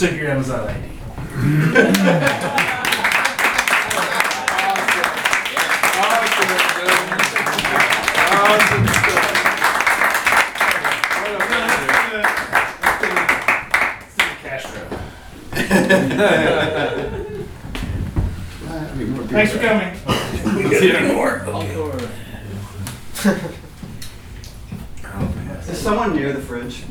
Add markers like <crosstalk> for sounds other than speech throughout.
and took your Amazon ID. Thanks for coming. Even more. Is someone near the fridge?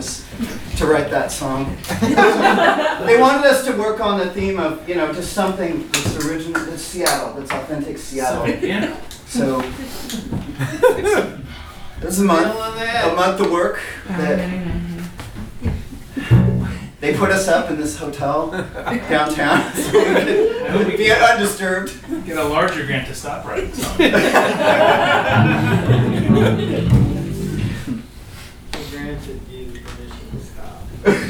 office to write that song. <laughs> they wanted us to work on the theme of, you know, just something that's original, that's Seattle, that's authentic Seattle. So, this is a month, a month of work that they put us up in this hotel downtown. so we could be undisturbed. Get a larger grant to stop writing songs. <laughs>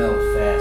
No fast.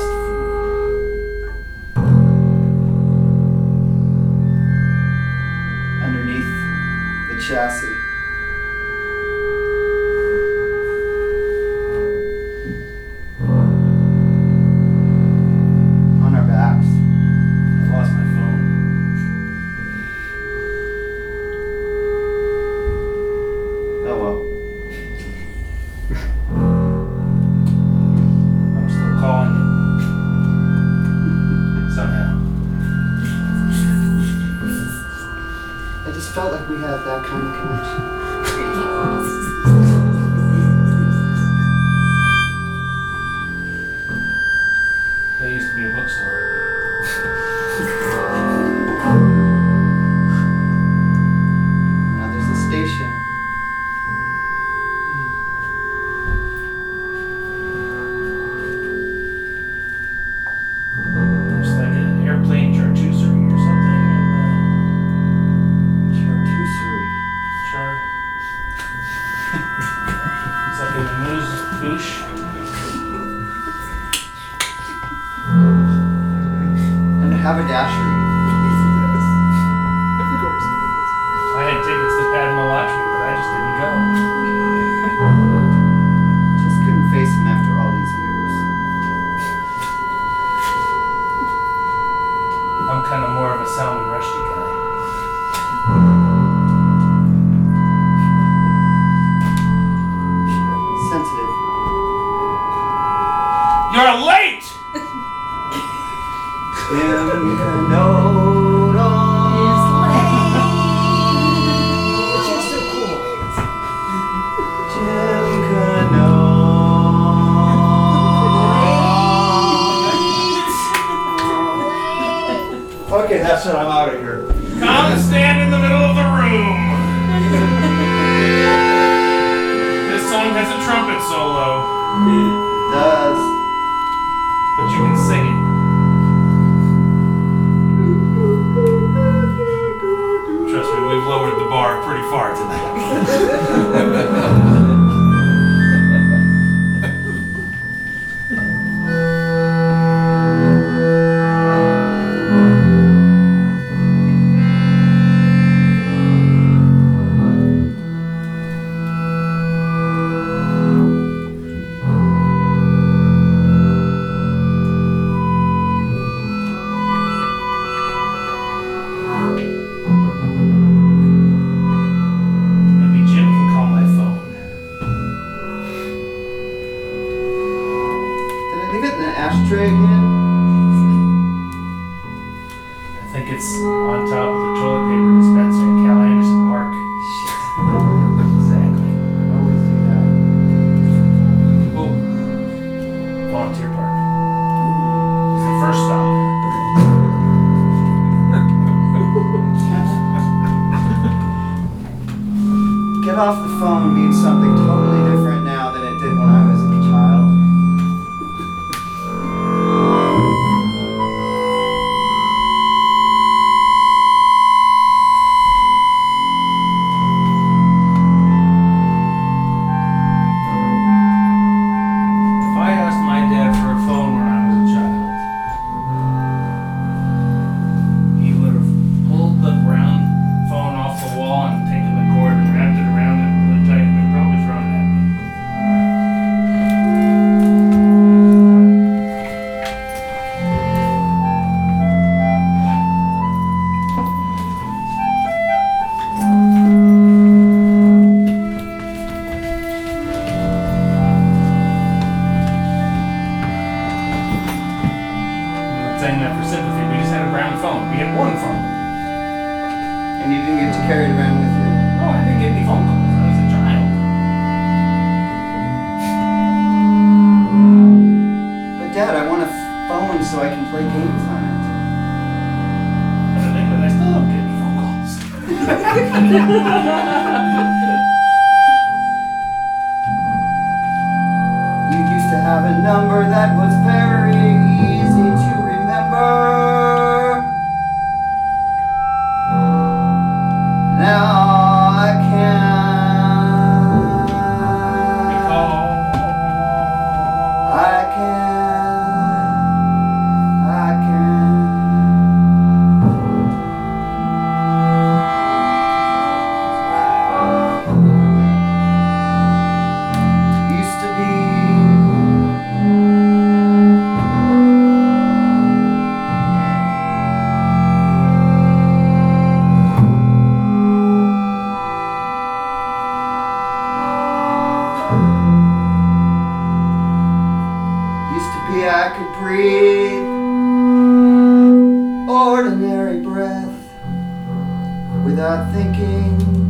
not thinking.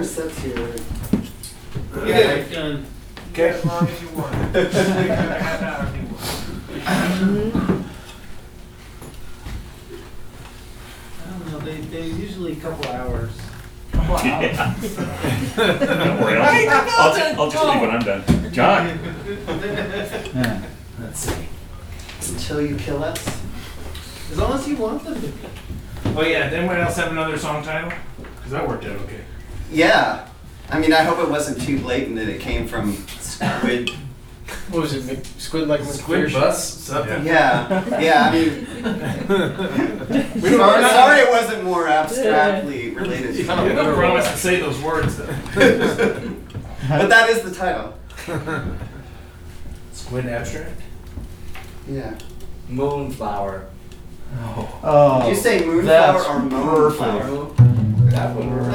or six here. Yeah, done. Okay. As long as you want. <laughs> I don't know, they, they're usually a couple hours. <laughs> Yeah. Don't worry, I'll, I'll I'll just leave when I'm done. John? <laughs> Yeah. Let's see. Until you kill us. As long as you want them to be. Oh yeah, Then anyone else have another song title? Because that worked out okay. Yeah. I mean, I hope it wasn't too blatant that it came from Squid. What was it? Mc- Squid like Squid McPherson? bus, something. Yeah, yeah. I mean, <laughs> We sorry, sorry, it wasn't more abstractly related. We To don't promise to say those words though. <laughs> But that is the title. <laughs> Squid abstract. Yeah. Moonflower. Oh, Did you say oh, moonflower that's or perfect. moonflower? That would work.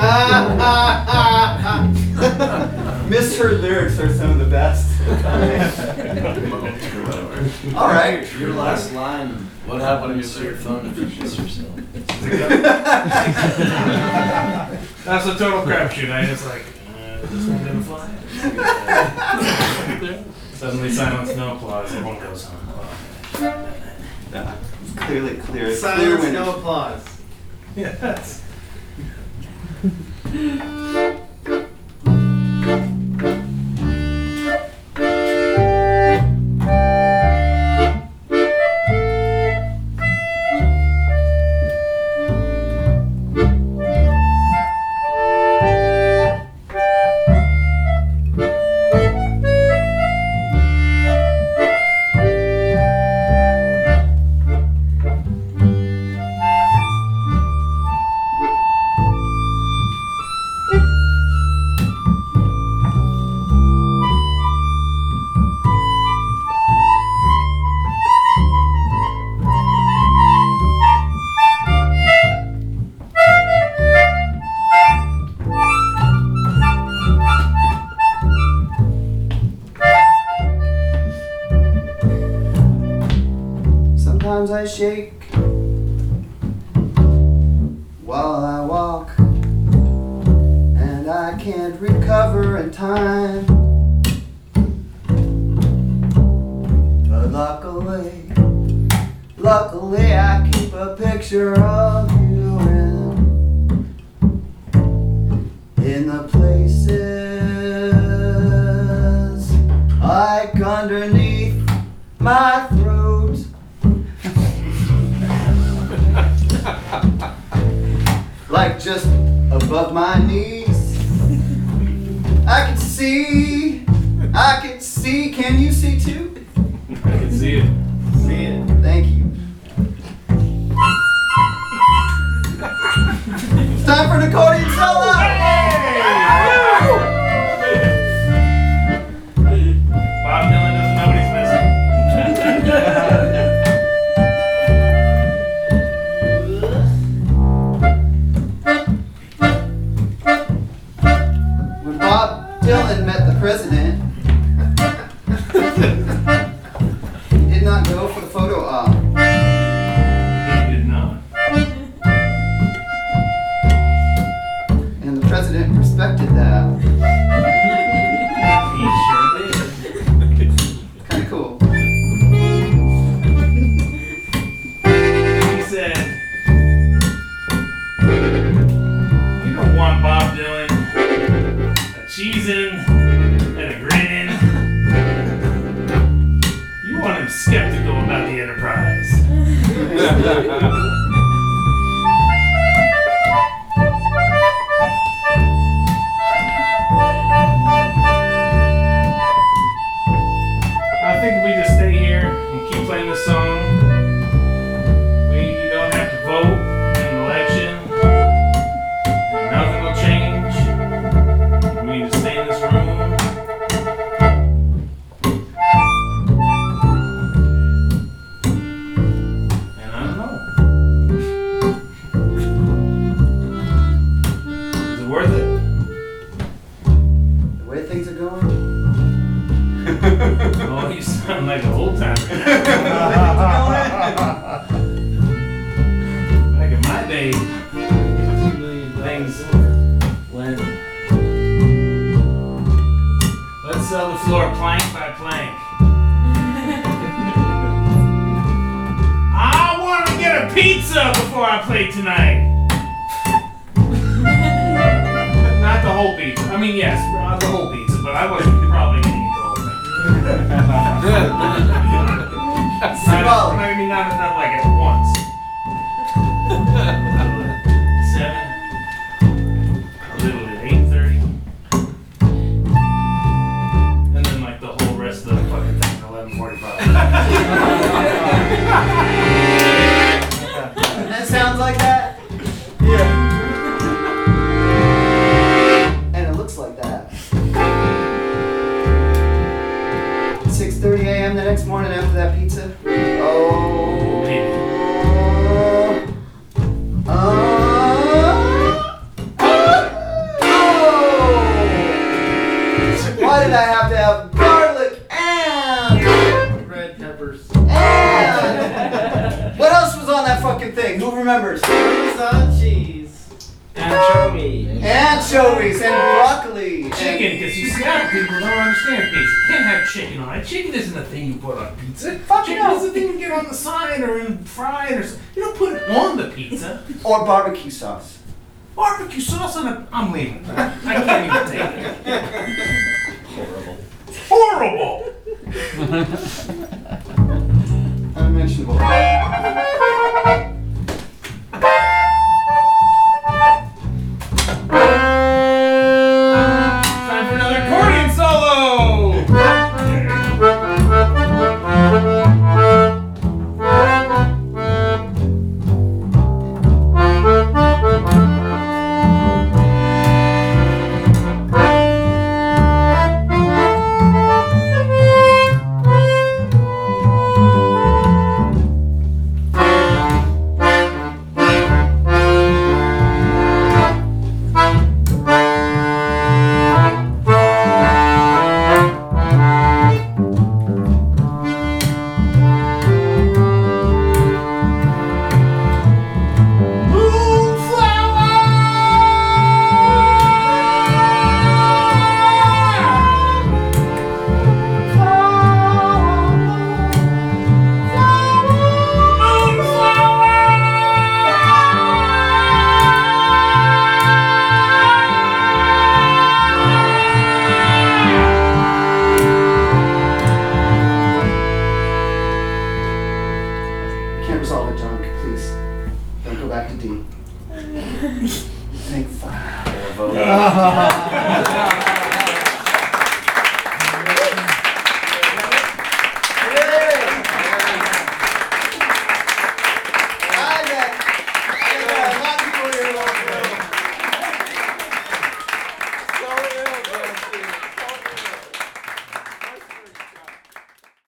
Misheard lyrics are some of the best. <laughs> All right. Your last line. What happened to your phone if you miss yourself? <laughs> That's a total crapshoot. I just like, uh, is this one gonna fly? <laughs> Suddenly silence, no applause. Everyone goes home. Yeah, it's clearly clear. clear Silence, winner. no applause. Yes. <laughs> <laughs> in the places like underneath my throat. like just above my knees. I can see, I can see. Can you see too? I can see it. See it. Thank you. It's time for an accordion solo. barbecue sauce. Barbecue sauce on a. I'm leaving. I can't even take it. Horrible. Horrible! <laughs> Unmentionable.